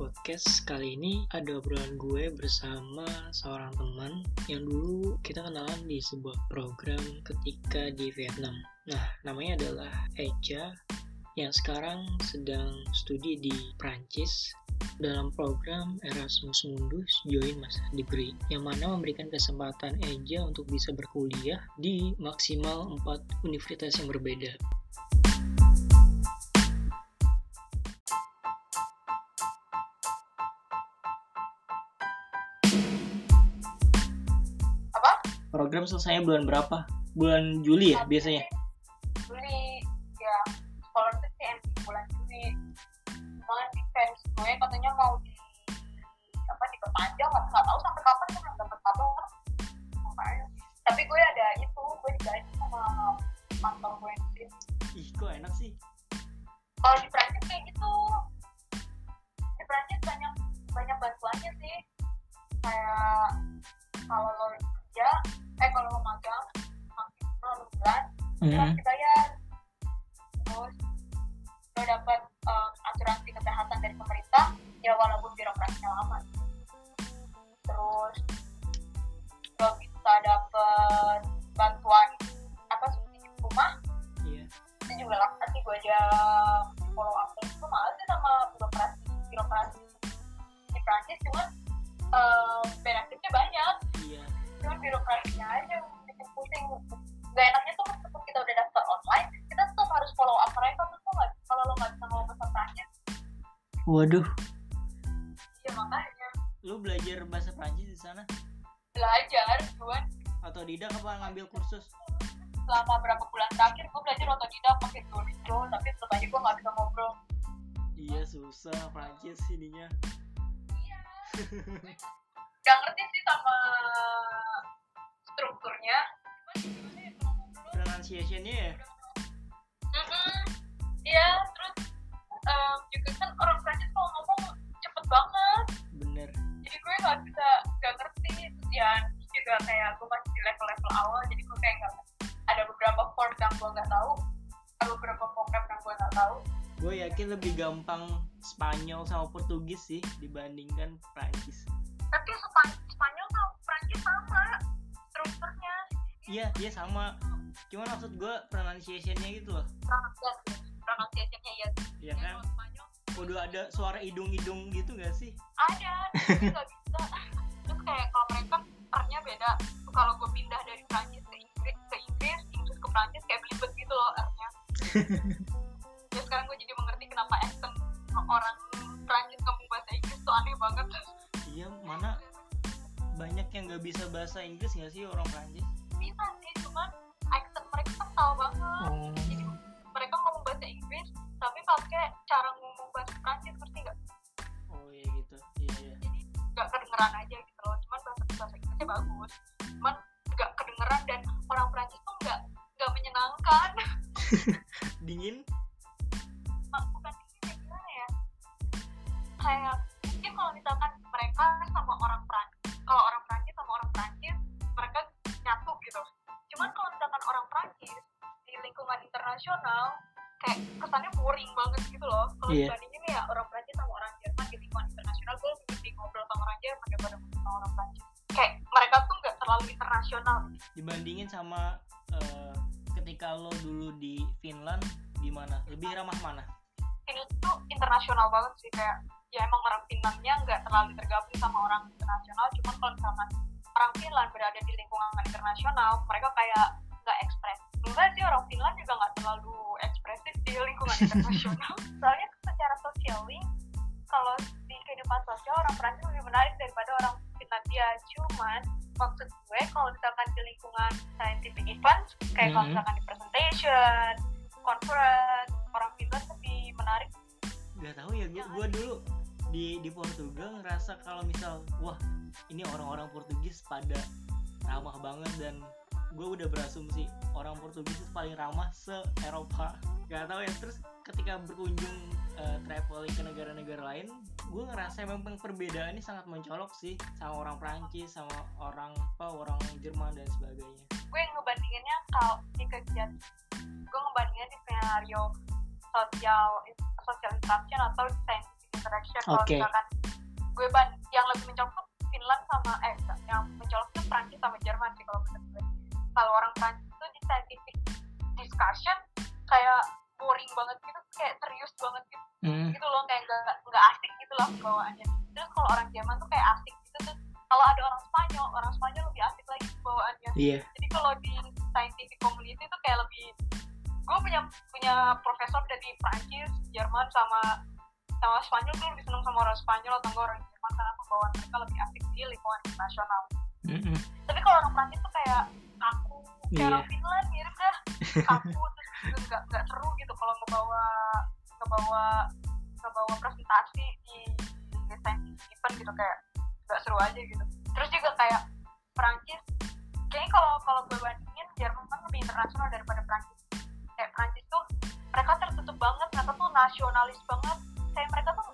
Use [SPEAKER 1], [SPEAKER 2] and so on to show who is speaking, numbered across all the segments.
[SPEAKER 1] podcast kali ini ada obrolan gue bersama seorang teman yang dulu kita kenalan di sebuah program ketika di Vietnam. Nah, namanya adalah Eja yang sekarang sedang studi di Prancis dalam program Erasmus Mundus Join Mas Degree yang mana memberikan kesempatan Eja untuk bisa berkuliah di maksimal 4 universitas yang berbeda. Program selesainya bulan berapa? Bulan Juli ya biasanya?
[SPEAKER 2] Juli, ya sekolah itu sih bulan Juli. Cuman di fans gue katanya mau di apa diperpanjang nggak tahu sampai kapan tuh belum dapat kabar. Tapi gue ada itu, gue digaji sama mantan gue
[SPEAKER 1] di Ih, kok enak sih?
[SPEAKER 2] Kalau di Prancis kayak gitu, di Prancis banyak banyak bantuannya sih. Kayak kalau lo kalau mau magang maksimal enam bulan mm -hmm. dibayar terus lo dapat um, asuransi kesehatan dari pemerintah ya walaupun birokrasinya lama. Terus lo bisa dapat bantuan apa subsidi rumah yeah. itu juga nanti gue aja follow up. Itu malah sih sama birokrasi birokrasi di Prancis cuman um, benefitnya banyak cuma birokrasinya aja bikin pusing. Gak enaknya tuh meskipun kita udah daftar online kita tetap harus follow up mereka tuh nggak kalau lo nggak bisa ngomong bahasa Prancis
[SPEAKER 1] waduh.
[SPEAKER 2] Iya makanya.
[SPEAKER 1] Lu belajar bahasa Prancis di sana?
[SPEAKER 2] Belajar cuman.
[SPEAKER 1] Tidak apa ngambil kursus?
[SPEAKER 2] Selama berapa bulan terakhir gue belajar otodidak pakai Duolingo tapi tetap aja gue nggak bisa ngobrol.
[SPEAKER 1] Iya susah Prancis ininya
[SPEAKER 2] iya. Gak ngerti sih sama strukturnya.
[SPEAKER 1] Pronunciationnya ya?
[SPEAKER 2] Iya terus um, juga kan orang Prancis kalau ngomong cepet banget.
[SPEAKER 1] Bener.
[SPEAKER 2] Jadi gue gak bisa gak ngerti. Terus ya juga kayak gue masih di level-level awal jadi gue kayak gak ada beberapa form yang gue gak tahu ada beberapa vocab yang gue gak tahu.
[SPEAKER 1] Gue yakin lebih gampang Spanyol sama Portugis sih dibandingkan Prancis
[SPEAKER 2] tapi Spanyol sama Prancis sama strukturnya
[SPEAKER 1] iya iya sama. Cuman maksud gue pronunciationnya gitu loh.
[SPEAKER 2] Pronunciationnya iya.
[SPEAKER 1] Iya kan? Udah ada suara hidung-hidung gitu gak sih?
[SPEAKER 2] Ada tapi gak bisa. Terus kayak kalau mereka artnya beda. Kalau gue pindah dari Prancis ke Inggris ke Inggris Inggris ke Prancis kayak belibet gitu loh artnya ya sekarang gue jadi mengerti kenapa accent orang Prancis ngomong bahasa Inggris tuh aneh banget.
[SPEAKER 1] Iya mana banyak yang gak bisa bahasa Inggris gak sih orang Prancis
[SPEAKER 2] bisa sih cuman accent mereka kental banget. Oh. jadi mereka ngomong bahasa Inggris tapi pakai cara ngomong bahasa Prancis ngerti gak
[SPEAKER 1] oh iya gitu. Iya iya.
[SPEAKER 2] Jadi gak kedengeran aja gitu loh. Cuman bahasa bahasa Inggrisnya bagus. Cuman gak kedengeran dan orang Prancis tuh gak gak menyenangkan.
[SPEAKER 1] Dingin
[SPEAKER 2] kalau yeah. dibandingin ya orang Prancis sama orang Jerman di lingkungan internasional gue lebih ngobrol sama orang Jerman daripada sama orang Prancis kayak mereka tuh nggak terlalu internasional.
[SPEAKER 1] Dibandingin sama uh, ketika lo dulu di Finland gimana lebih ramah mana?
[SPEAKER 2] Ini tuh internasional banget sih kayak ya emang orang Finlandnya nggak terlalu tergabung sama orang internasional cuman kalau misalkan orang Finland berada di lingkungan internasional mereka kayak nggak ekspres. Enggak sih orang Finland juga nggak terlalu ekspresif di lingkungan internasional. Soalnya sosialing kalau di kehidupan sosial orang Prancis lebih menarik daripada orang Finlandia cuman maksud gue kalau misalkan di lingkungan scientific event kayak mm -hmm. kalau misalkan di presentation conference orang Finland lebih menarik
[SPEAKER 1] Gak tahu ya gue dulu di di Portugal ngerasa kalau misal wah ini orang-orang Portugis pada ramah banget dan gue udah berasumsi orang Portugis itu paling ramah se Eropa. Gak tau ya terus ketika berkunjung uh, traveling ke negara-negara lain gue ngerasa memang perbedaan ini sangat mencolok sih sama orang Prancis sama orang apa orang Jerman dan sebagainya.
[SPEAKER 2] Gue ngebandinginnya kalau di kegiatan gue ngebandingin di skenario sosial social interaction atau scientific interaction. Kalau
[SPEAKER 1] Oke.
[SPEAKER 2] misalkan gue ban yang lebih orang Prancis tuh di scientific discussion kayak boring banget gitu kayak serius banget gitu
[SPEAKER 1] Hmm.
[SPEAKER 2] gitu loh kayak nggak nggak asik gitu loh bawaannya terus kalau orang Jerman tuh kayak asik gitu terus kalau ada orang Spanyol orang Spanyol lebih asik lagi bawaannya
[SPEAKER 1] Iya.
[SPEAKER 2] jadi kalau di scientific community itu kayak lebih gue punya punya profesor dari Prancis Jerman sama sama Spanyol gue lebih seneng sama orang Spanyol atau orang Jerman karena pembawaan mereka lebih asik di lingkungan internasional
[SPEAKER 1] Mm-mm.
[SPEAKER 2] tapi kalau orang Prancis tuh kayak kayak
[SPEAKER 1] Iya.
[SPEAKER 2] orang Finland mirip dah. Kaku terus nggak nggak seru gitu kalau ngebawa ngebawa ngebawa presentasi di, scientific event gitu kayak nggak seru aja gitu. Terus juga kayak Prancis kayaknya kalau kalau gue bandingin Jerman kan lebih internasional daripada Prancis kayak Prancis tuh mereka tertutup banget mereka tuh nasionalis banget. Kayak mereka tuh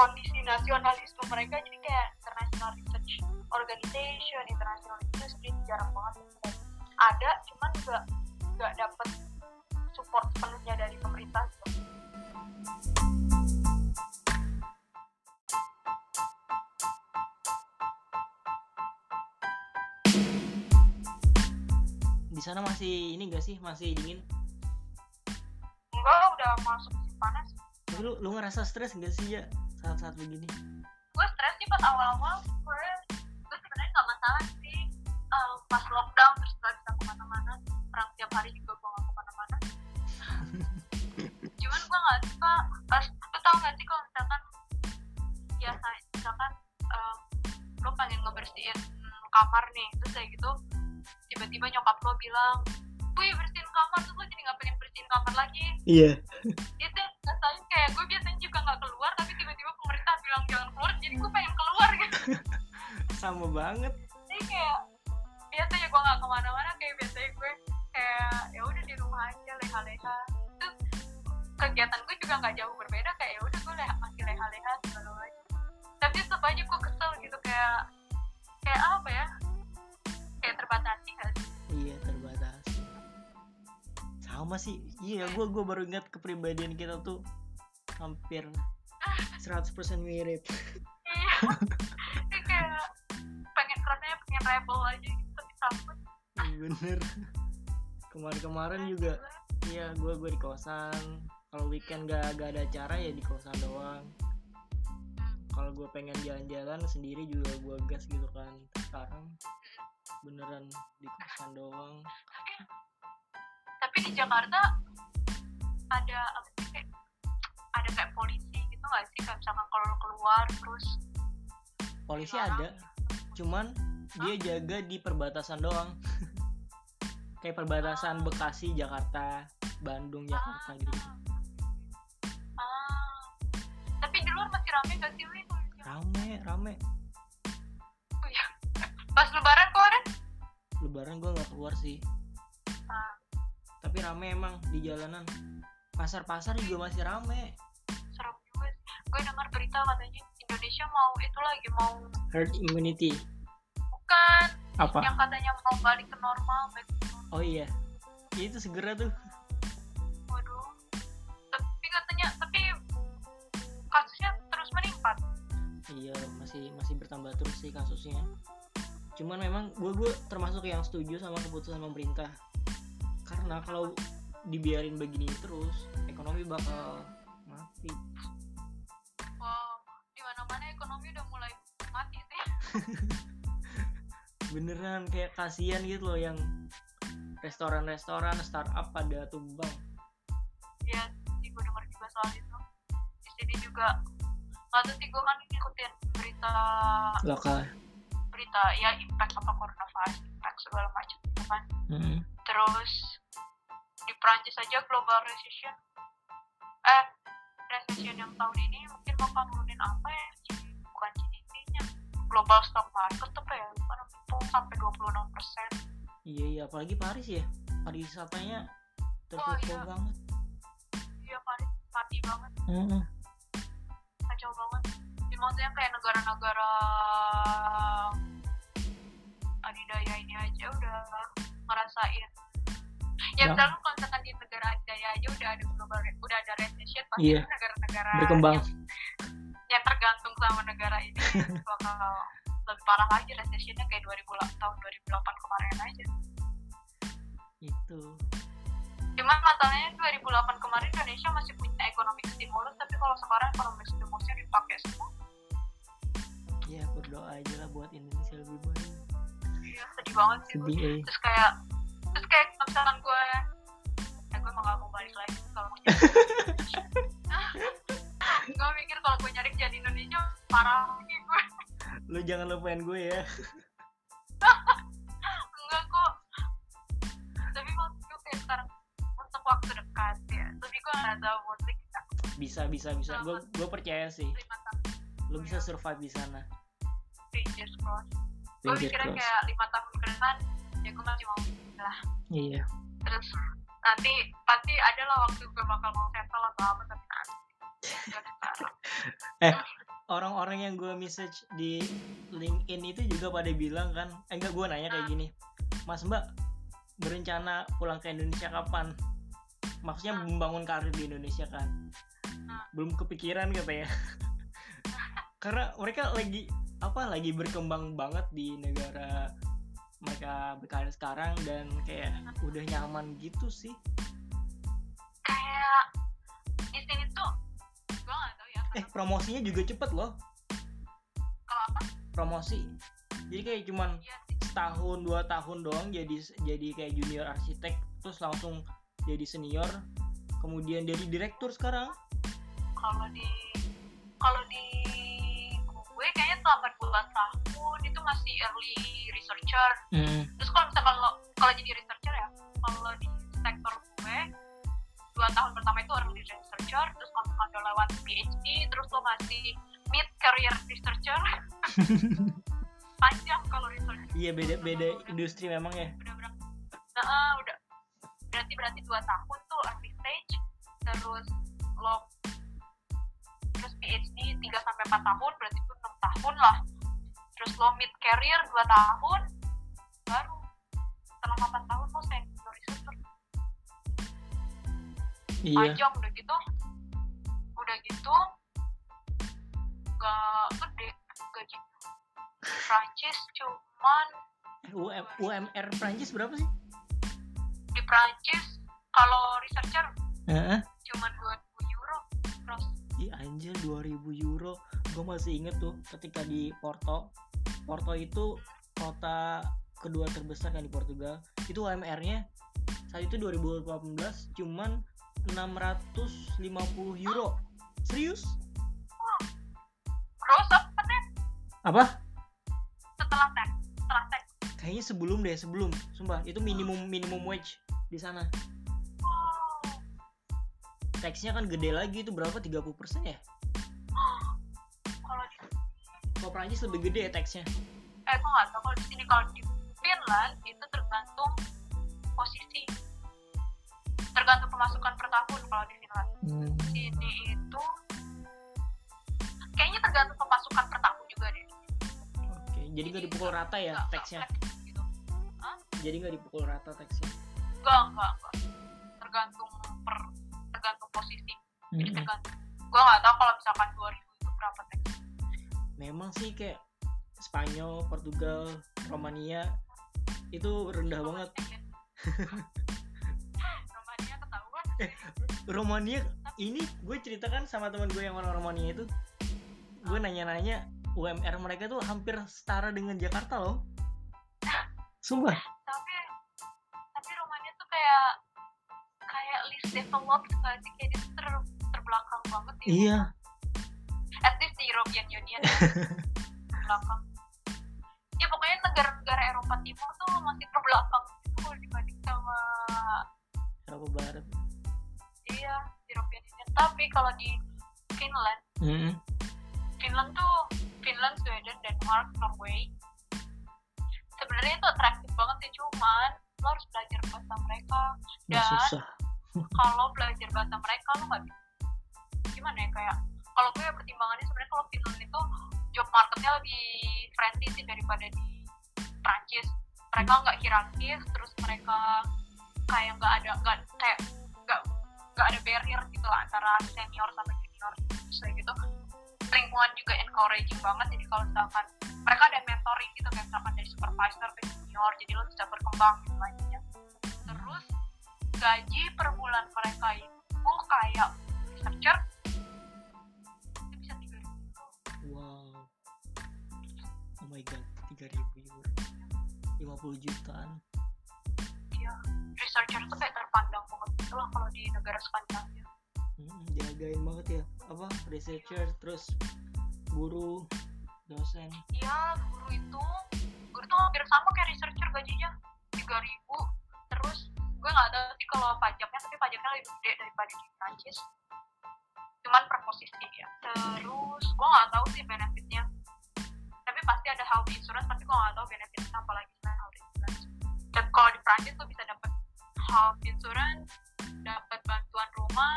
[SPEAKER 2] kondisi nasionalisme mereka jadi kayak international research organization international industry jarang banget ada cuman nggak nggak dapet support penuhnya dari pemerintah gitu.
[SPEAKER 1] Di sana masih ini gak sih? Masih dingin?
[SPEAKER 2] enggak udah masuk panas
[SPEAKER 1] Tapi lu, lu ngerasa stres gak sih ya saat-saat begini?
[SPEAKER 2] gue stres sih pas awal-awal gue gue sebenarnya nggak masalah sih. Eh, pas lockdown terus nggak bisa ke mana-mana. Perang tiap hari juga gue nggak ke mana-mana. Cuman gue nggak suka pas lu tau nggak sih kalau misalkan biasa misalkan um, lo pengen ngebersihin kamar nih terus kayak gitu tiba-tiba nyokap lo bilang wih bersihin kamar. Terus lo jadi nggak pengen bersihin kamar lagi.
[SPEAKER 1] Iya.
[SPEAKER 2] itu tapi tiba-tiba pemerintah bilang jangan keluar jadi gue pengen keluar gitu
[SPEAKER 1] Sama banget.
[SPEAKER 2] jadi kayak biasanya gue nggak ke mana-mana kayak biasanya gue kayak ya udah di rumah aja leha-leha terus kegiatan gue juga nggak jauh berbeda kayak ya udah gue leha, masih leha-leha segala macam tapi tetap aja gue kesel gitu kayak kayak apa ya kayak terbatasi kan
[SPEAKER 1] Iya terbatasi. Sama sih. Iya, gua gua baru ingat kepribadian kita tuh hampir 100% mirip.
[SPEAKER 2] iya kayak pengen rasanya pengen rebel aja gitu tapi takut
[SPEAKER 1] Bener. Kemarin-kemarin juga Iya, gue gue di kosan. Kalau weekend gak, gak ada acara ya di kosan doang. Kalau gue pengen jalan-jalan sendiri juga gue gas gitu kan. Sekarang beneran di kosan doang.
[SPEAKER 2] tapi di Jakarta ada apa sih kayak ada kayak polisi nggak sih kayak misalkan kalau lu keluar terus
[SPEAKER 1] Polisi
[SPEAKER 2] dilarang.
[SPEAKER 1] ada, cuman dia jaga di perbatasan doang. Kayak perbatasan Bekasi, Jakarta, Bandung, Jakarta gitu.
[SPEAKER 2] ah tapi di luar masih rame gak sih Win?
[SPEAKER 1] Rame, rame.
[SPEAKER 2] Oh iya. pas lebaran kemarin
[SPEAKER 1] Lebaran gue nggak keluar sih.
[SPEAKER 2] ah,
[SPEAKER 1] Tapi rame emang di jalanan. Pasar-pasar juga masih rame.
[SPEAKER 2] Gue dengar berita katanya Indonesia mau itu lagi mau
[SPEAKER 1] Herd immunity.
[SPEAKER 2] bukan
[SPEAKER 1] Apa?
[SPEAKER 2] yang katanya mau balik ke normal back to normal.
[SPEAKER 1] Oh iya. Ya, itu segera tuh.
[SPEAKER 2] waduh tapi katanya tapi kasusnya terus meningkat
[SPEAKER 1] Iya, masih masih bertambah terus sih kasusnya. Cuman memang gue gue termasuk yang setuju sama keputusan pemerintah. Karena kalau dibiarin begini terus, ekonomi bakal
[SPEAKER 2] ekonomi udah mulai mati sih
[SPEAKER 1] Beneran kayak kasihan gitu loh yang restoran-restoran startup pada tumbang.
[SPEAKER 2] ya sih gue denger juga soal itu di sini juga nggak tahu sih gue kan ngikutin berita
[SPEAKER 1] Lokal.
[SPEAKER 2] berita ya impact apa coronavirus impact segala macam gitu kan
[SPEAKER 1] Hmm.
[SPEAKER 2] terus di Prancis aja global recession eh recession yang tahun ini mungkin bakal nurunin apa ya global stock market tuh kayak tuh sampai 26 persen
[SPEAKER 1] Iya iya, apalagi Paris ya. Pariwisatanya terpukul
[SPEAKER 2] iya.
[SPEAKER 1] banget.
[SPEAKER 2] iya Paris mati banget
[SPEAKER 1] Heeh.
[SPEAKER 2] kacau banget Jadi maksudnya kayak negara-negara adidaya ini aja udah ngerasain ya
[SPEAKER 1] Nah.
[SPEAKER 2] misalnya kalau misalkan di negara adidaya aja udah ada global udah ada recession pasti
[SPEAKER 1] Iya.
[SPEAKER 2] negara-negara
[SPEAKER 1] Berkembang.
[SPEAKER 2] yang, yang tergantung sama negara ini. Bakal lebih parah lagi recessionnya kayak 2000 la- tahun 2008 kemarin aja.
[SPEAKER 1] Itu
[SPEAKER 2] cuman masalahnya 2008 kemarin Indonesia masih punya ekonomi stimulus tapi kalau sekarang ekonomi stimulusnya dipakai semua.
[SPEAKER 1] Ya berdoa aja lah buat Indonesia lebih baik.
[SPEAKER 2] Iya sedih banget sih.
[SPEAKER 1] Sedih eh.
[SPEAKER 2] Terus kayak terus kayak misalkan gue ya gue emang gak mau balik lagi kalau mau gue mikir kalau gue nyari kerja di Indonesia parah lagi gue
[SPEAKER 1] lu jangan lupain gue ya.
[SPEAKER 2] Enggak kok tapi maksud gue kayak sekarang untuk waktu dekat ya. Tapi gue nggak tahu musik kita.
[SPEAKER 1] Bisa bisa bisa. Gue gue percaya sih. Lu bisa survive di sana.
[SPEAKER 2] Fingers crossed. Gue mikirnya kayak lima tahun ke depan ya gue masih mau lah.
[SPEAKER 1] Iya.
[SPEAKER 2] Terus nanti pasti ada lah waktu gue bakal mau settle atau apa tapi nanti Sekarang.
[SPEAKER 1] orang-orang yang gue message di LinkedIn itu juga pada bilang kan eh enggak gue nanya kayak gini mas mbak berencana pulang ke Indonesia kapan? Maksudnya membangun karir di Indonesia kan. Belum kepikiran katanya karena mereka lagi apa lagi berkembang banget di negara mereka berkarir sekarang dan kayak udah nyaman gitu sih.
[SPEAKER 2] Kayak
[SPEAKER 1] eh promosinya juga cepet loh.
[SPEAKER 2] Kalau apa?
[SPEAKER 1] Promosi. Jadi kayak cuman
[SPEAKER 2] iya
[SPEAKER 1] setahun dua tahun doang jadi jadi kayak junior arsitek terus langsung jadi senior. Kemudian jadi direktur sekarang.
[SPEAKER 2] Kalau di kalau di gue kayaknya selama dua tahun itu masih early researcher. Terus kalau misalkan lo kalau jadi researcher ya kalau di sektor gue dua tahun pertama itu early researcher terus kalau udah lewat PhD terus lo masih mid career researcher. Panjang kalau research.
[SPEAKER 1] Iya beda beda industri memang ya.
[SPEAKER 2] udah berapa? Nah, ah, udah. Berarti berarti dua tahun tuh early stage terus lo terus PhD 3 sampai 4 tahun berarti itu 6 tahun lah. Terus lo mid career 2 tahun baru setelah 8 tahun
[SPEAKER 1] iya.
[SPEAKER 2] Panjang udah gitu. Udah gitu gak gede gaji Prancis cuman
[SPEAKER 1] UM, UMR Prancis berapa sih?
[SPEAKER 2] Di Prancis kalau researcher
[SPEAKER 1] Heeh.
[SPEAKER 2] cuman 2000 euro terus.
[SPEAKER 1] Ih anjir 2000 euro. Gue masih inget tuh ketika di Porto. Porto itu kota kedua terbesar kan di Portugal. Itu UMR-nya saat itu 2018 cuman 650 euro. Serius?
[SPEAKER 2] terus apa teh?
[SPEAKER 1] Apa?
[SPEAKER 2] setelah teh setelah teh.
[SPEAKER 1] Kayaknya sebelum deh sebelum. Sumpah itu minimum minimum wage di sana. Taxnya kan gede lagi itu berapa? 30% ya?
[SPEAKER 2] kalau di
[SPEAKER 1] Kalau Prancis lebih gede ya taxnya?
[SPEAKER 2] Eh gue nggak tahu? Kalau di sini kalau di Finland itu tergantung posisi tergantung pemasukan per tahun kalau di Finland.
[SPEAKER 1] Hmm.
[SPEAKER 2] di sini itu kayaknya tergantung pemasukan per tahun juga deh.
[SPEAKER 1] Oke jadi nggak dipukul rata ya
[SPEAKER 2] flat gitu.
[SPEAKER 1] Jadi nggak dipukul rata taxnya?
[SPEAKER 2] Enggak enggak enggak tergantung per tergantung posisi. Jadi
[SPEAKER 1] Mm-mm.
[SPEAKER 2] tergantung. Gue nggak tahu kalau misalkan 2000 itu berapa teks
[SPEAKER 1] memang sih kayak Spanyol, Portugal, Romania itu rendah banget.
[SPEAKER 2] Romania
[SPEAKER 1] ini gue ceritakan sama teman gue yang orang Romania itu, gue nanya-nanya UMR mereka tuh hampir setara dengan Jakarta loh. Sumpah.
[SPEAKER 2] tapi tapi Romania tuh kayak kayak least developed sih kayak dia ter, terbelakang banget ya
[SPEAKER 1] Iya.
[SPEAKER 2] at least di European Union terbelakang ya pokoknya negara-negara Eropa Timur tuh masih terbelakang gitu dibanding sama
[SPEAKER 1] Eropa Barat.
[SPEAKER 2] Iya European Union. Tapi kalau di Finland
[SPEAKER 1] Mm-mm.
[SPEAKER 2] Finland tuh Finland, Sweden, Denmark, Norway. Sebenarnya itu atraktif banget sih cuman lo harus belajar bahasa mereka. Dan
[SPEAKER 1] susah.
[SPEAKER 2] kalau belajar bahasa mereka lo nggak gimana ya kayak kalau gue ya pertimbangannya sebenarnya kalau Finland itu job marketnya lebih friendly sih daripada di Prancis. Mereka nggak hierarkis terus mereka kayak nggak ada nggak kayak nggak ada barrier gitu lah antara senior sama junior so gitu. Lingkungan juga encouraging banget jadi kalau misalkan mereka ada mentoring gitu kayak misalkan dari supervisor ke junior jadi lo bisa berkembang gitu lanjutnya terus gaji per bulan mereka itu kayak researcher itu bisa tiga ribu.
[SPEAKER 1] Wow. Oh my god 3000 euro. 50 jutaan.
[SPEAKER 2] Ya researcher tuh kayak terpandang gitu lah kalau di negara Skandinavia
[SPEAKER 1] hmm, jagain banget ya. Apa researcher terus guru dosen.
[SPEAKER 2] Iya guru itu guru tuh hampir sama kayak researcher gajinya tiga ribu. Terus gue nggak tahu sih kalau pajaknya tapi pajaknya lebih gede daripada di Prancis cuman per posisi ya. Terus gue nggak tahu sih benefitnya. Tapi pasti ada health insurance tapi gue nggak tahu benefitnya apa lagi selain health insurance. Dan kalau di Prancis tuh bisa dapat health insurance dapat bantuan rumah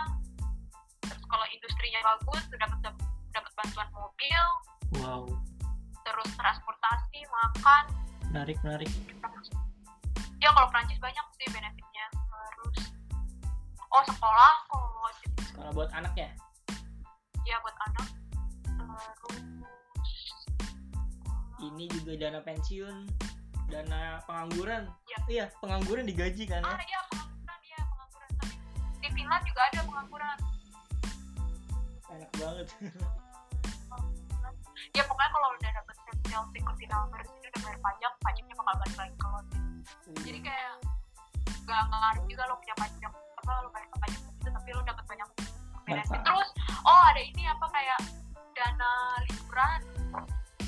[SPEAKER 2] terus kalau industrinya bagus dapat dapat bantuan mobil
[SPEAKER 1] wow.
[SPEAKER 2] terus transportasi makan.
[SPEAKER 1] Menarik menarik.
[SPEAKER 2] Ya kalau Prancis banyak sih benefitnya. Terus oh sekolah kalau
[SPEAKER 1] sekolah buat anak ya?
[SPEAKER 2] Ya buat anak. Terus
[SPEAKER 1] ini juga dana pensiun dana pengangguran.
[SPEAKER 2] Ya.
[SPEAKER 1] iya pengangguran digaji kan
[SPEAKER 2] ah
[SPEAKER 1] ya
[SPEAKER 2] iya Finland juga ada pengangguran.
[SPEAKER 1] Enak banget.
[SPEAKER 2] Ya pokoknya kalau udah dapet social security number itu udah bayar pajak pajaknya bakal balik lagi ke lo jadi kayak gak ngaruh juga lo punya pajak apa lo bayar ke pajak gitu tapi lo dapat banyak benefit terus oh ada ini apa kayak dana liburan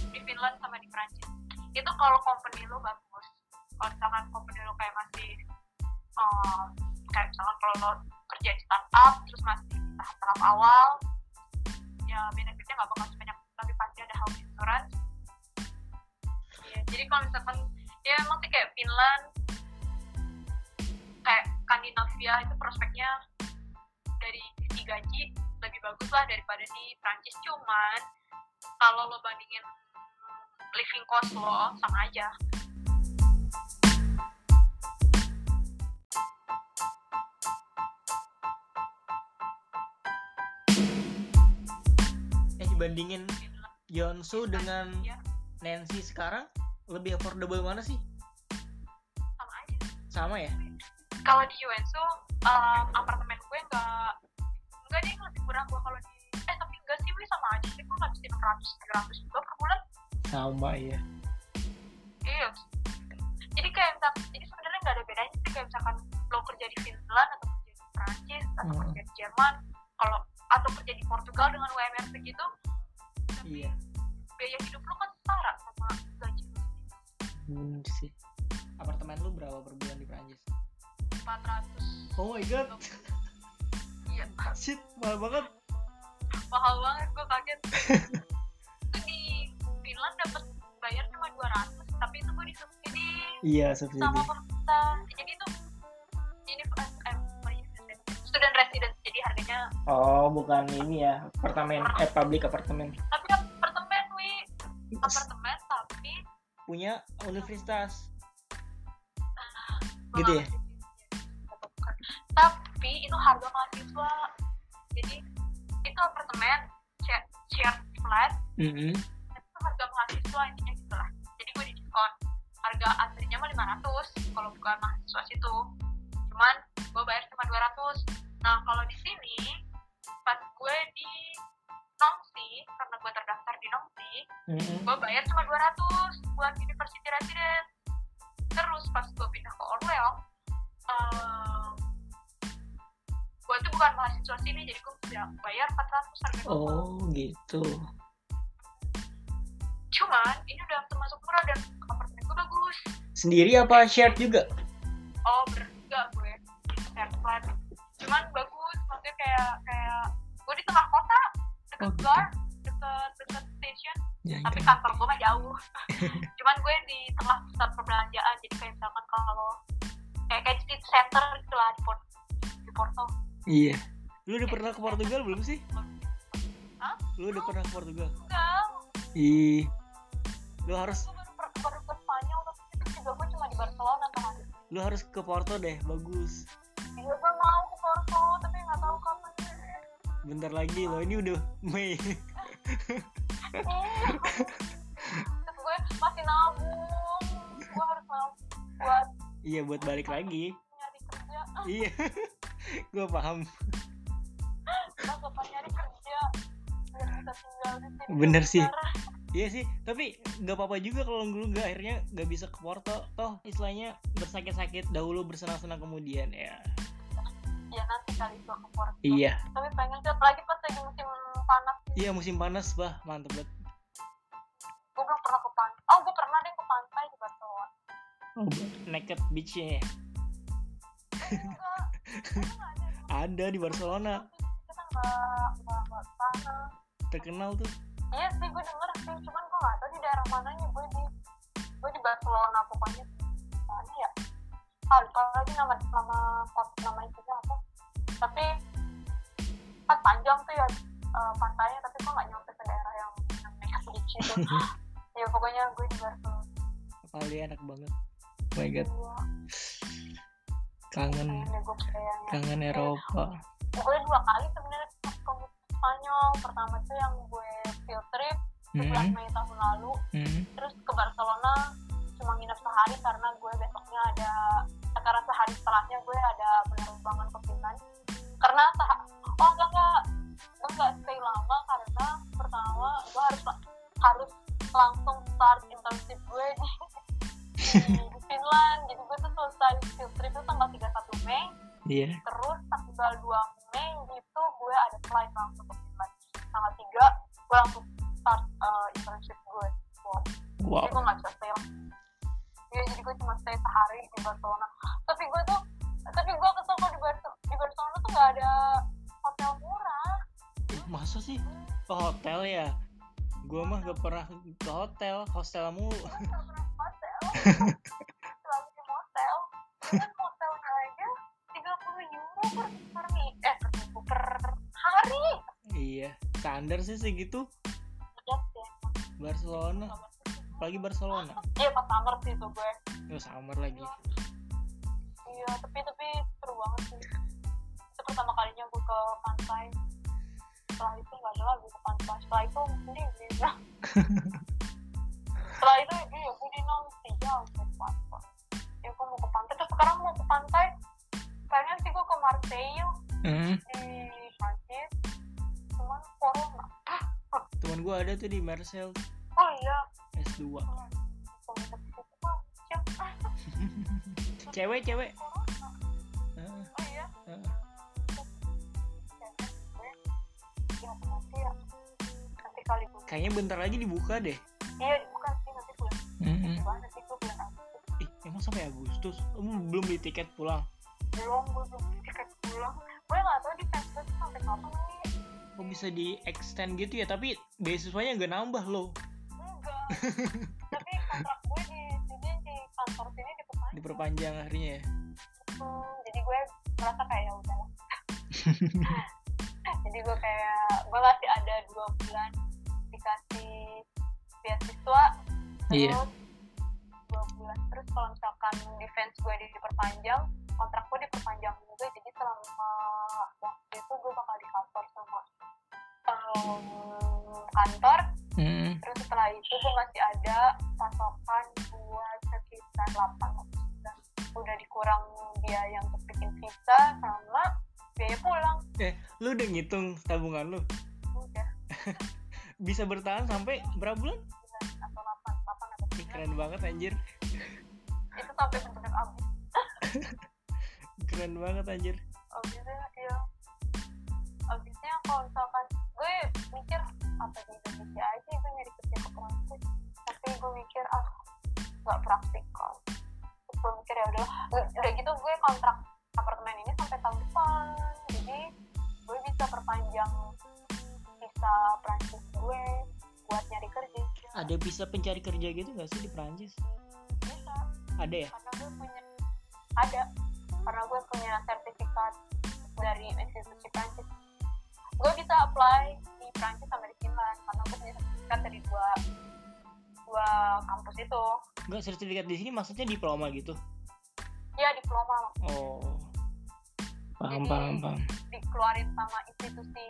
[SPEAKER 2] di Finland sama di Prancis itu kalau company lo bagus. Kalau misalkan company lo kayak masih eh, kayak misalkan kalau lo kerja di startup terus masih tahap-tahap awal ya benefitnya nggak bakal sebanyak tapi pasti ada health insurance. Ya, jadi kalau misalkan ya emang sih kayak Finland kayak Skandinavia itu prospeknya dari sisi gaji lebih bagus lah daripada di Prancis. Cuman kalau lo bandingin living cost lo sama aja
[SPEAKER 1] dibandingin
[SPEAKER 2] Finland
[SPEAKER 1] Yeonsu dengan
[SPEAKER 2] ya
[SPEAKER 1] Nancy sekarang lebih affordable mana sih?
[SPEAKER 2] Sama aja.
[SPEAKER 1] Sama ya?
[SPEAKER 2] Kalau di UNSU um, apartemen gue nggak nggak deh lebih murah gue kalau di eh tapi enggak sih gue sama aja sih gue ngabisin 600 700 juga per bulan.
[SPEAKER 1] Sama ya
[SPEAKER 2] iya. Jadi kayak misal jadi sebenarnya nggak ada bedanya sih kayak misalkan lo kerja di Finland atau kerja di Prancis atau
[SPEAKER 1] Hmm.
[SPEAKER 2] kerja di Jerman kalau atau kerja di Portugal dengan UMR segitu
[SPEAKER 1] iya.
[SPEAKER 2] Biaya hidup lo kan setara sama gaji lo
[SPEAKER 1] bener sih. Apartemen lu berapa per bulan di Prancis
[SPEAKER 2] 400
[SPEAKER 1] oh my god.
[SPEAKER 2] Iya.
[SPEAKER 1] Shit mahal banget.
[SPEAKER 2] Mahal banget gue kaget. Itu di Finland dapat bayar cuma 200 tapi itu gue disubsidi
[SPEAKER 1] iya subsidi.
[SPEAKER 2] sama pemerintah. Jadi itu ini eh, eh, student resident jadi harganya
[SPEAKER 1] oh bukan ini ya apartemen eh public apartemen
[SPEAKER 2] apartemen tapi
[SPEAKER 1] punya universitas.
[SPEAKER 2] Bukan
[SPEAKER 1] Gitu ya?
[SPEAKER 2] tapi itu harga mahasiswa. Jadi itu apartemen share- flat.
[SPEAKER 1] Mm
[SPEAKER 2] itu harga mahasiswa intinya gitu lah. Jadi gue di diskon. Harga aslinya mah 500 kalau bukan mahasiswa situ. Cuman gue bayar cuma 200 nah kalau di sini Nongsi
[SPEAKER 1] -hmm.
[SPEAKER 2] gue bayar cuma 200 buat university resident. Terus pas gue pindah ke Orwell eh, gue tuh bukan mahasiswa sini jadi gue bayar 400 harga
[SPEAKER 1] oh gitu.
[SPEAKER 2] Cuman ini udah termasuk murah dan apartemen gue bagus.
[SPEAKER 1] Sendiri apa shared juga?
[SPEAKER 2] Oh bertiga gue. Di share flat. Cuman bagus maksudnya kayak kayak gue di tengah kota deket
[SPEAKER 1] Oh, gitu.
[SPEAKER 2] guard deket deket station
[SPEAKER 1] ya,
[SPEAKER 2] tapi kantor gue mah jauh. Cuman gue di tengah pusat perbelanjaan jadi kayak misalkan kalau kayak kayak street center gitu lah di Port di Porto.
[SPEAKER 1] Iya. Lu udah pernah ke Portugal belum sih?
[SPEAKER 2] Hah?
[SPEAKER 1] lu udah pernah ke Portugal?
[SPEAKER 2] Enggak.
[SPEAKER 1] Ih. Lu harus
[SPEAKER 2] gue baru, baru ke Spanyol tapi juga gue cuma di Barcelona di
[SPEAKER 1] lu harus ke Porto deh bagus.
[SPEAKER 2] Iya gue mau ke Porto tapi nggak tahu kapan.
[SPEAKER 1] Bentar lagi loh ini udah Mei.
[SPEAKER 2] Iya. terus gue masih nabung. Gue harus nabung buat
[SPEAKER 1] iya buat balik lagi.
[SPEAKER 2] nyari kerja.
[SPEAKER 1] Iya. Gue paham.
[SPEAKER 2] Kapan nyari kerja biar bisa tinggal di sini.
[SPEAKER 1] Bener sih. iya sih tapi nggak apa-apa juga kalau dulu nggak akhirnya nggak bisa ke Porto. Toh istilahnya bersakit-sakit dahulu bersenang-senang kemudian ya.
[SPEAKER 2] Ya nanti kali gue ke Porto.
[SPEAKER 1] Iya.
[SPEAKER 2] Tapi pengen sih apalagi pas lagi musim panas
[SPEAKER 1] iya musim panas bah. Mantep banget.
[SPEAKER 2] Gue belum pernah ke pantai. Oh gue pernah deh ke pantai di Barcelona.
[SPEAKER 1] Oh, naked beachnya ya.
[SPEAKER 2] Ada
[SPEAKER 1] di Barcelona.
[SPEAKER 2] Kita nggak nggak nggak
[SPEAKER 1] terkenal tuh.
[SPEAKER 2] Iya sih gue denger sih. Cuman gue nggak tahu di daerah mananya. Gue di gue di Barcelona pokoknya. Mana ya ah lupa lagi nama nama nama itunya apa. Tapi kan panjang tuh ya eh, pantainya tapi gue nggak nyampe ke daerah yang yang nekat beach itu. Ya pokoknya gue di Barcelona
[SPEAKER 1] kali enak banget. Oh my god.
[SPEAKER 2] Iya,
[SPEAKER 1] kangen.
[SPEAKER 2] Kayak
[SPEAKER 1] kangen Eropa.
[SPEAKER 2] gue dua kali sebenarnya ke Spanyol. Pertama tuh yang gue field trip di bulan
[SPEAKER 1] hmm,
[SPEAKER 2] Mei tahun lalu.
[SPEAKER 1] Hmm.
[SPEAKER 2] terus ke Barcelona cuma nginep sehari karena gue besoknya ada karena sehari setelahnya gue ada penerbangan ke Finland. Karena oh enggak enggak start internship gue. Di, di, Finland jadi gue tuh selesai field trip itu tanggal 31 Mei.
[SPEAKER 1] Iya.
[SPEAKER 2] Terus tanggal 2 Mei itu gue ada flight langsung ke Finland. Tanggal 3 gue langsung
[SPEAKER 1] hostel mulu.
[SPEAKER 2] Gak hotel. Selalu di motel kan motelnya aja 30 euro per, per, eh, per minggu per hari.
[SPEAKER 1] Iya standar sih segitu.
[SPEAKER 2] Iya
[SPEAKER 1] Barcelona. Apalagi Barcelona.
[SPEAKER 2] Iya pas summer sih tuh gue.
[SPEAKER 1] Oh, summer lagi.
[SPEAKER 2] Iya. Tapi tapi seru banget sih. Itu pertama kalinya gue ke pantai. Setelah itu nggak ada lagi ke pantai. Setelah itu mending bisa setelah itu iya gue di nanti jauh ke pantai ya gue mau ke pantai. Terus sekarang mau ke pantai. Pengen sih gue ke Marseille
[SPEAKER 1] hmm.
[SPEAKER 2] di Prancis cuman corona.
[SPEAKER 1] Teman gua ada tuh di Marcel
[SPEAKER 2] oh iya.
[SPEAKER 1] S2
[SPEAKER 2] Corona itu macam ah,
[SPEAKER 1] cewek cewek.
[SPEAKER 2] Oh iya. Ya ya. Gue
[SPEAKER 1] kayaknya bentar lagi dibuka deh.
[SPEAKER 2] Iya bukan banget sih? Gue bulan Agustus
[SPEAKER 1] Ih, emang sampai Agustus? Kamu belum beli tiket pulang?
[SPEAKER 2] Belum belum beli tiket pulang. Gue nggak tahu di tuh sampai kapan nih
[SPEAKER 1] kok bisa di extend gitu ya? Tapi beasiswanya nggak nambah loh.
[SPEAKER 2] Enggak. Tapi kontrak gue di sini di kantor sini diperpanjang.
[SPEAKER 1] Diperpanjang akhirnya ya?
[SPEAKER 2] Hmm, jadi gue merasa kayak ya udah jadi gue kayak gue masih ada dua bulan dikasih beasiswa
[SPEAKER 1] Iya.
[SPEAKER 2] terus dua bulan terus kalau misalkan defense gue diperpanjang kontrak gue diperpanjang juga jadi selama waktu itu gue bakal di kantor sama em, kantor.
[SPEAKER 1] Hmm.
[SPEAKER 2] terus setelah itu gue masih ada pasokan buat sekitar 8 atau 9 udah dikurang biaya untuk bikin visa sama biaya pulang.
[SPEAKER 1] Lu udah ngitung tabungan lu?
[SPEAKER 2] Udah.
[SPEAKER 1] Bisa bertahan sampai berapa bulan?
[SPEAKER 2] 9 atau
[SPEAKER 1] keren banget anjir.
[SPEAKER 2] Itu sampai bener-bener
[SPEAKER 1] keren banget anjir.
[SPEAKER 2] Habisnya ya habisnya kalau misalkan gue mikir apa di Indonesia aja gue nyari kerja ke Perancis tapi gue mikir ah nggak praktikal terus gue mikir ya udah udah gitu gue kontrak apartemen ini sampai tahun depan. Jadi gue bisa perpanjang visa Perancis
[SPEAKER 1] ada bisa pencari kerja gitu nggak sih di Perancis?
[SPEAKER 2] Bisa.
[SPEAKER 1] Ada ya?
[SPEAKER 2] Karena gue punya ada. Karena gue punya sertifikat dari institusi Prancis gue bisa apply di Prancis sama di Finland karena gue punya sertifikat dari dua dua kampus itu.
[SPEAKER 1] Nggak sertifikat di sini maksudnya diploma gitu?
[SPEAKER 2] Ya diploma.
[SPEAKER 1] Oh. Paham
[SPEAKER 2] Jadi-
[SPEAKER 1] paham paham.
[SPEAKER 2] dikeluarin sama institusi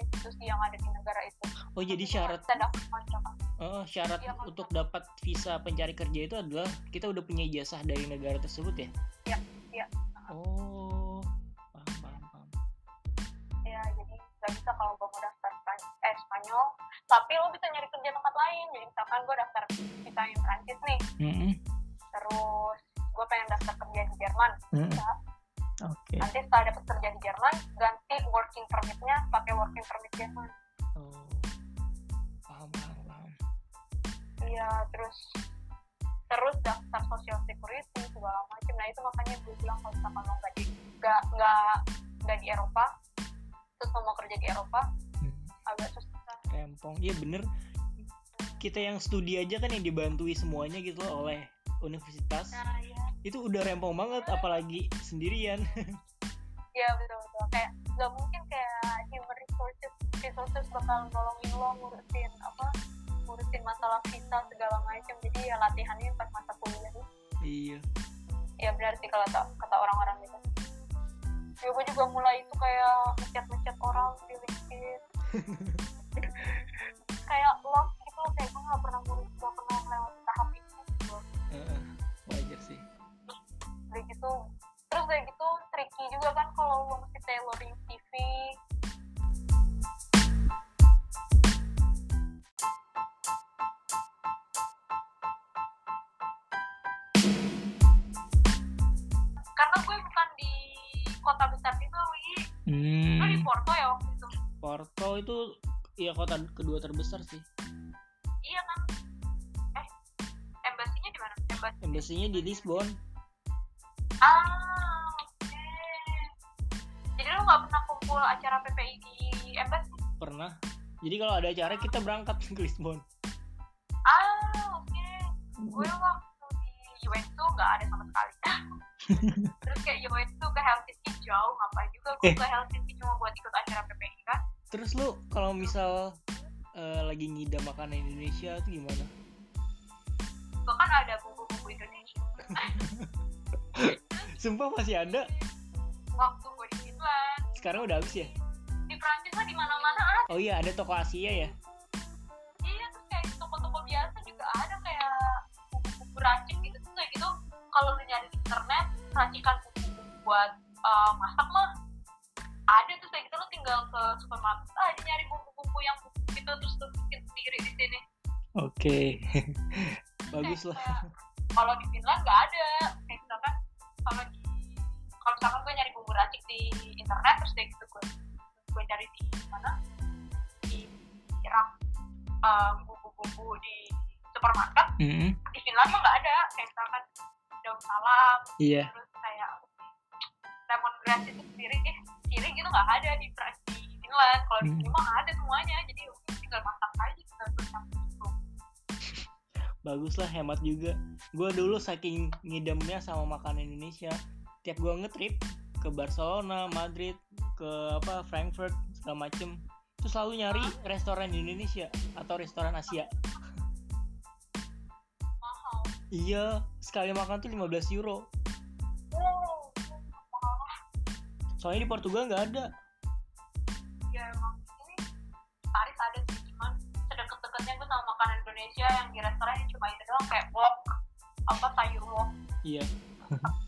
[SPEAKER 2] institusi yang ada di negara itu
[SPEAKER 1] oh jadi syarat
[SPEAKER 2] kita dapat kontrak
[SPEAKER 1] eh, syarat
[SPEAKER 2] Mas.
[SPEAKER 1] untuk dapat visa pencari kerja itu adalah kita udah punya ijazah dari negara tersebut ya
[SPEAKER 2] Iya, iya.
[SPEAKER 1] oh paham paham paham
[SPEAKER 2] ya jadi nggak bisa kalau gue mau daftar eh Spanyol tapi lo bisa nyari kerja tempat lain jadi misalkan gue daftar visa yang Prancis nih
[SPEAKER 1] Mm-mm.
[SPEAKER 2] terus gue pengen daftar kerja di Jerman
[SPEAKER 1] Mm-mm.
[SPEAKER 2] bisa
[SPEAKER 1] oke.
[SPEAKER 2] Nanti setelah dapat kerja di Jerman ganti working permitnya pakai working permit Jerman.
[SPEAKER 1] Oh. Paham paham paham.
[SPEAKER 2] Iya terus terus daftar social security segala macam nah itu makanya gue bilang kalau misalkan lo nggak di nggak nggak di Eropa terus mau kerja di Eropa
[SPEAKER 1] Hmm.
[SPEAKER 2] agak susah.
[SPEAKER 1] Rempong. Iya bener. Kita yang studi aja kan yang dibantui semuanya gitu loh oleh universitas.
[SPEAKER 2] Nah iya
[SPEAKER 1] itu udah rempong banget apalagi sendirian.
[SPEAKER 2] Iya betul betul. Kayak nggak mungkin kayak human resources resources bakal nolongin lo ngurusin apa ngurusin masalah visa segala macam jadi ya latihannya pas masa kuliah.
[SPEAKER 1] Iya.
[SPEAKER 2] Ya benar sih kalau kata, kata orang-orang gitu. Ya gue juga mulai itu kayak ngechat ngechat orang di LinkedIn kayak lo gitu kayak gue nggak pernah ngurus gak pernah lewat gitu. Terus kayak gitu tricky juga kan kalau lo mesti tailoring CV karena gue bukan di kota besar gitu Wi. Lo di
[SPEAKER 1] hmm,
[SPEAKER 2] Porto ya waktu itu.
[SPEAKER 1] Porto itu ya kota kedua terbesar sih.
[SPEAKER 2] Iya kan? Eh embassinya di mana? Embassy
[SPEAKER 1] embassinya di Lisbon
[SPEAKER 2] ah oke. Jadi lo nggak pernah kumpul acara PPI di embassy?
[SPEAKER 1] Pernah. Jadi kalau ada acara kita berangkat ke Lisbon.
[SPEAKER 2] Ah oke. Gue waktu di UN tuh nggak ada sama sekali. Terus kayak UN tuh ke Helsinki jauh ngapain juga gue
[SPEAKER 1] Eh.
[SPEAKER 2] ke Helsinki cuma buat ikut acara PPI kan?
[SPEAKER 1] Terus lu kalau misal eh, lagi ngidam makanan Indonesia itu gimana?
[SPEAKER 2] Gue kan ada bumbu-bumbu Indonesia
[SPEAKER 1] sumpah masih ada.
[SPEAKER 2] Waktu gue di Finland.
[SPEAKER 1] Sekarang udah habis ya?
[SPEAKER 2] Di Prancis mah di mana-mana ada
[SPEAKER 1] oh iya ada toko Asia ya?
[SPEAKER 2] Iya terus kayak toko-toko biasa juga ada kayak bumbu-bumbu racik gitu tuh kayak gitu. Kalau lu nyari di internet racikan bumbu buat eh, masak mah ada tuh kayak gitu lu tinggal ke supermarket aja nyari bumbu-bumbu yang gitu terus lu bikin sendiri di sini.
[SPEAKER 1] Oke. Bagus lah
[SPEAKER 2] kalau di Finland nggak ada misalkan gue nyari bumbu racik di internet terus kayak gitu gue gue cari di mana? Di rak eh, bumbu-bumbu di supermarket
[SPEAKER 1] Mm-mm.
[SPEAKER 2] di Finland mah nggak ada. Kayak misalkan daun salam
[SPEAKER 1] iya.
[SPEAKER 2] terus kayak lemongrass itu sendiri eh sendiri gitu nggak ada di di Finland. Kalau di
[SPEAKER 1] Hmm.
[SPEAKER 2] sini mah ada semuanya jadi udah tinggal masak aja tinggal bercampur gitu.
[SPEAKER 1] bagus lah hemat juga. Gue dulu saking ngidamnya sama makanan Indonesia tiap gue ngetrip ke Barcelona Madrid ke apa Frankfurt segala macem itu selalu nyari restoran Indonesia atau restoran Asia.
[SPEAKER 2] Mahal.
[SPEAKER 1] Iya sekali makan tuh 15 euro. Soalnya di Portugal nggak ada.
[SPEAKER 2] Ya emang. Ini Paris ada sih cuman sedekat-dekatnya gue sama makanan Indonesia yang di restoran cuma itu doang kayak wok apa sayur wok.
[SPEAKER 1] Iya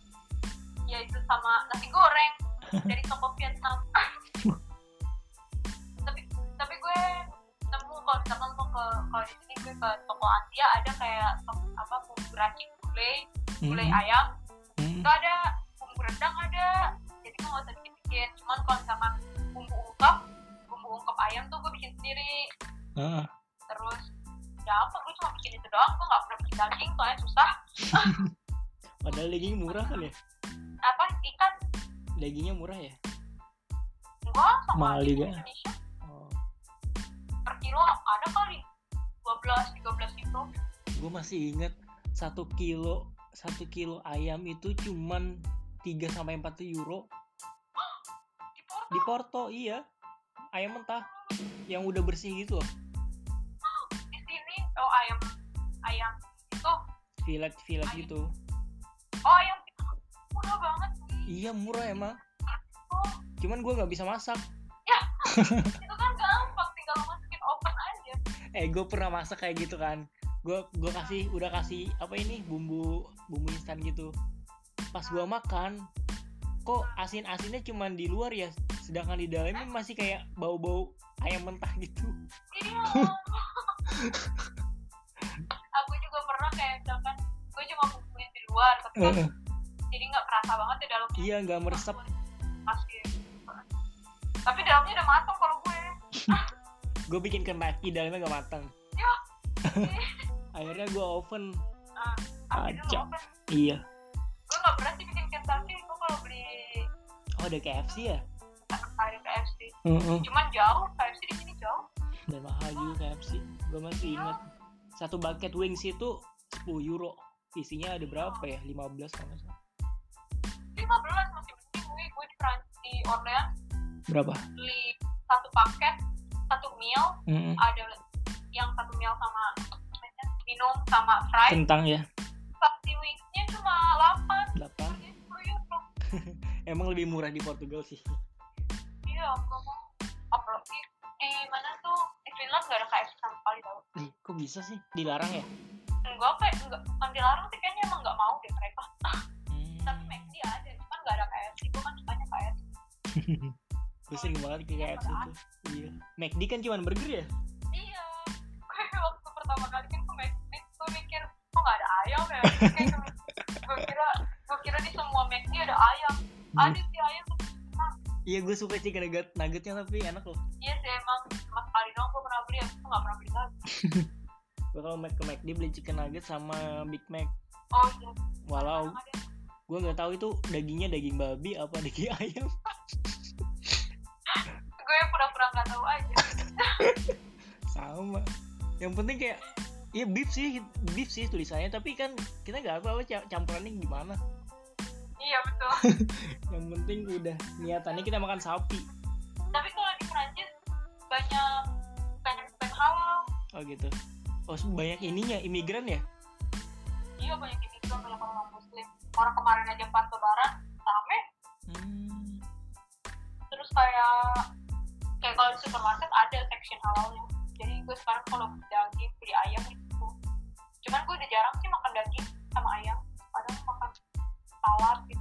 [SPEAKER 2] ya itu sama nasi goreng. Dari toko Vietnam tapi tapi gue nemu kalau misalkan gue ke kalau di sini gue ke toko Asia ada kayak tok- apa bumbu racik gulai gulai
[SPEAKER 1] Mm-mm.
[SPEAKER 2] ayam.
[SPEAKER 1] Mm-mm.
[SPEAKER 2] itu ada bumbu rendang ada. Jadi gue nggak usah bikin bikin cuman kalau misalkan bumbu ungkep bumbu ungkep ayam tuh gue bikin sendiri.
[SPEAKER 1] Ah,
[SPEAKER 2] terus ya apa gue cuma bikin itu doang. Gue nggak pernah bikin daging soalnya susah.
[SPEAKER 1] Padahal daging murah kan ya
[SPEAKER 2] apa? Ikan?
[SPEAKER 1] Dagingnya murah ya?
[SPEAKER 2] Enggak sama
[SPEAKER 1] Mahal juga.
[SPEAKER 2] Indonesia.
[SPEAKER 1] Oh.
[SPEAKER 2] per kilo ada kali. 12 13 gitu.
[SPEAKER 1] Gue masih inget satu kilo satu kilo ayam itu cuman 3 sampai 4 euro.
[SPEAKER 2] Di Porto?
[SPEAKER 1] Di Porto iya. Ayam mentah yang udah bersih gitu loh.
[SPEAKER 2] Di sini oh ayam ayam itu.
[SPEAKER 1] Fillet fillet gitu.
[SPEAKER 2] Oh ayam
[SPEAKER 1] iya murah emang.
[SPEAKER 2] Oh
[SPEAKER 1] cuman gue nggak bisa masak.
[SPEAKER 2] Itu kan gampang tinggal masukin oven aja.
[SPEAKER 1] Eh gue pernah masak kayak gitu kan. Gue gue kasih udah kasih apa ini bumbu bumbu instan gitu. Pas gue makan kok asin asinnya cuman di luar ya? Sedangkan di dalamnya masih kayak bau bau ayam mentah gitu.
[SPEAKER 2] Iya. Aku juga pernah kayak misalkan gue cuma bumbuin di luar tapi kan banget di dalamnya
[SPEAKER 1] iya nggak meresap.
[SPEAKER 2] Tapi dalamnya udah matang kalau gue.
[SPEAKER 1] Gue bikin kenaki dalamnya nggak matang
[SPEAKER 2] ya
[SPEAKER 1] akhirnya gue oven.
[SPEAKER 2] Ah, dulu
[SPEAKER 1] Kacau.
[SPEAKER 2] oven.
[SPEAKER 1] Iya.
[SPEAKER 2] Gue nggak pernah sih bikin Kentucky gue kalau beli
[SPEAKER 1] oh ada KFC ya?
[SPEAKER 2] Ada KFC
[SPEAKER 1] Heeh.
[SPEAKER 2] cuman jauh KFC di sini jauh.
[SPEAKER 1] Dan mahal juga KFC gue masih ingat. Satu bucket wings itu 10 euro. Isinya ada berapa ya? 15 kalau nggak salah
[SPEAKER 2] lima belas masih mending. Gue gue di Prancis di Orleans
[SPEAKER 1] berapa?
[SPEAKER 2] Beli satu paket satu meal.
[SPEAKER 1] Mm-mm.
[SPEAKER 2] ada yang satu meal sama minum sama fries.
[SPEAKER 1] Kentang ya?
[SPEAKER 2] Pasti wingsnya cuma 8
[SPEAKER 1] 8
[SPEAKER 2] jadi 10 euro
[SPEAKER 1] emang lebih murah di Portugal sih.
[SPEAKER 2] Iya apalagi di mana tuh? Di Finland gak ada KFC sama sekali tau.
[SPEAKER 1] Ih, kok bisa sih? Dilarang ya?
[SPEAKER 2] Enggak kayak enggak. Bukan dilarang sih. Kayaknya emang nggak mau deh mereka.
[SPEAKER 1] hmm.
[SPEAKER 2] cuman gak ada KFC gue kan sukanya KFC
[SPEAKER 1] gue sering banget ke KFC tuh. Iya. McD kan cuma burger ya?
[SPEAKER 2] Iya. Gue waktu pertama kali kan ke McD gue mikir kok gak ada ayam ya? Kayak gue kira gue kira di semua McD ada ayam. Ada sih ayam enak.
[SPEAKER 1] iya gue suka chicken nugget nuggetnya tapi enak loh.
[SPEAKER 2] Iya sih emang cuma sekali doang gue pernah beli aku gak pernah beli lagi.
[SPEAKER 1] Gue kalau Mac ke McD beli chicken nugget sama Big Mac.
[SPEAKER 2] Oh iya.
[SPEAKER 1] Walau. Gue nggak tahu itu dagingnya daging babi apa daging ayam
[SPEAKER 2] gue pura-pura gak tahu aja
[SPEAKER 1] sama yang penting kayak Iya beef sih, beef sih tulisannya, tapi kan kita nggak tahu ca- campurannya gimana.
[SPEAKER 2] iya betul
[SPEAKER 1] Yang penting udah niatannya kita makan sapi.
[SPEAKER 2] tapi kalau di Perancis banyak banyak bukan halal
[SPEAKER 1] Oh gitu. Oh banyak ininya imigran ya?
[SPEAKER 2] iya banyak imigran banyak orang muslim orang kemarin aja pas lebaran rame.
[SPEAKER 1] Hmm.
[SPEAKER 2] terus kayak kayak kalau di supermarket ada section halalnya. Jadi gue sekarang kalau beli daging beli ayam gitu. Cuman gue udah jarang sih makan daging sama ayam. Kadang makan salad gitu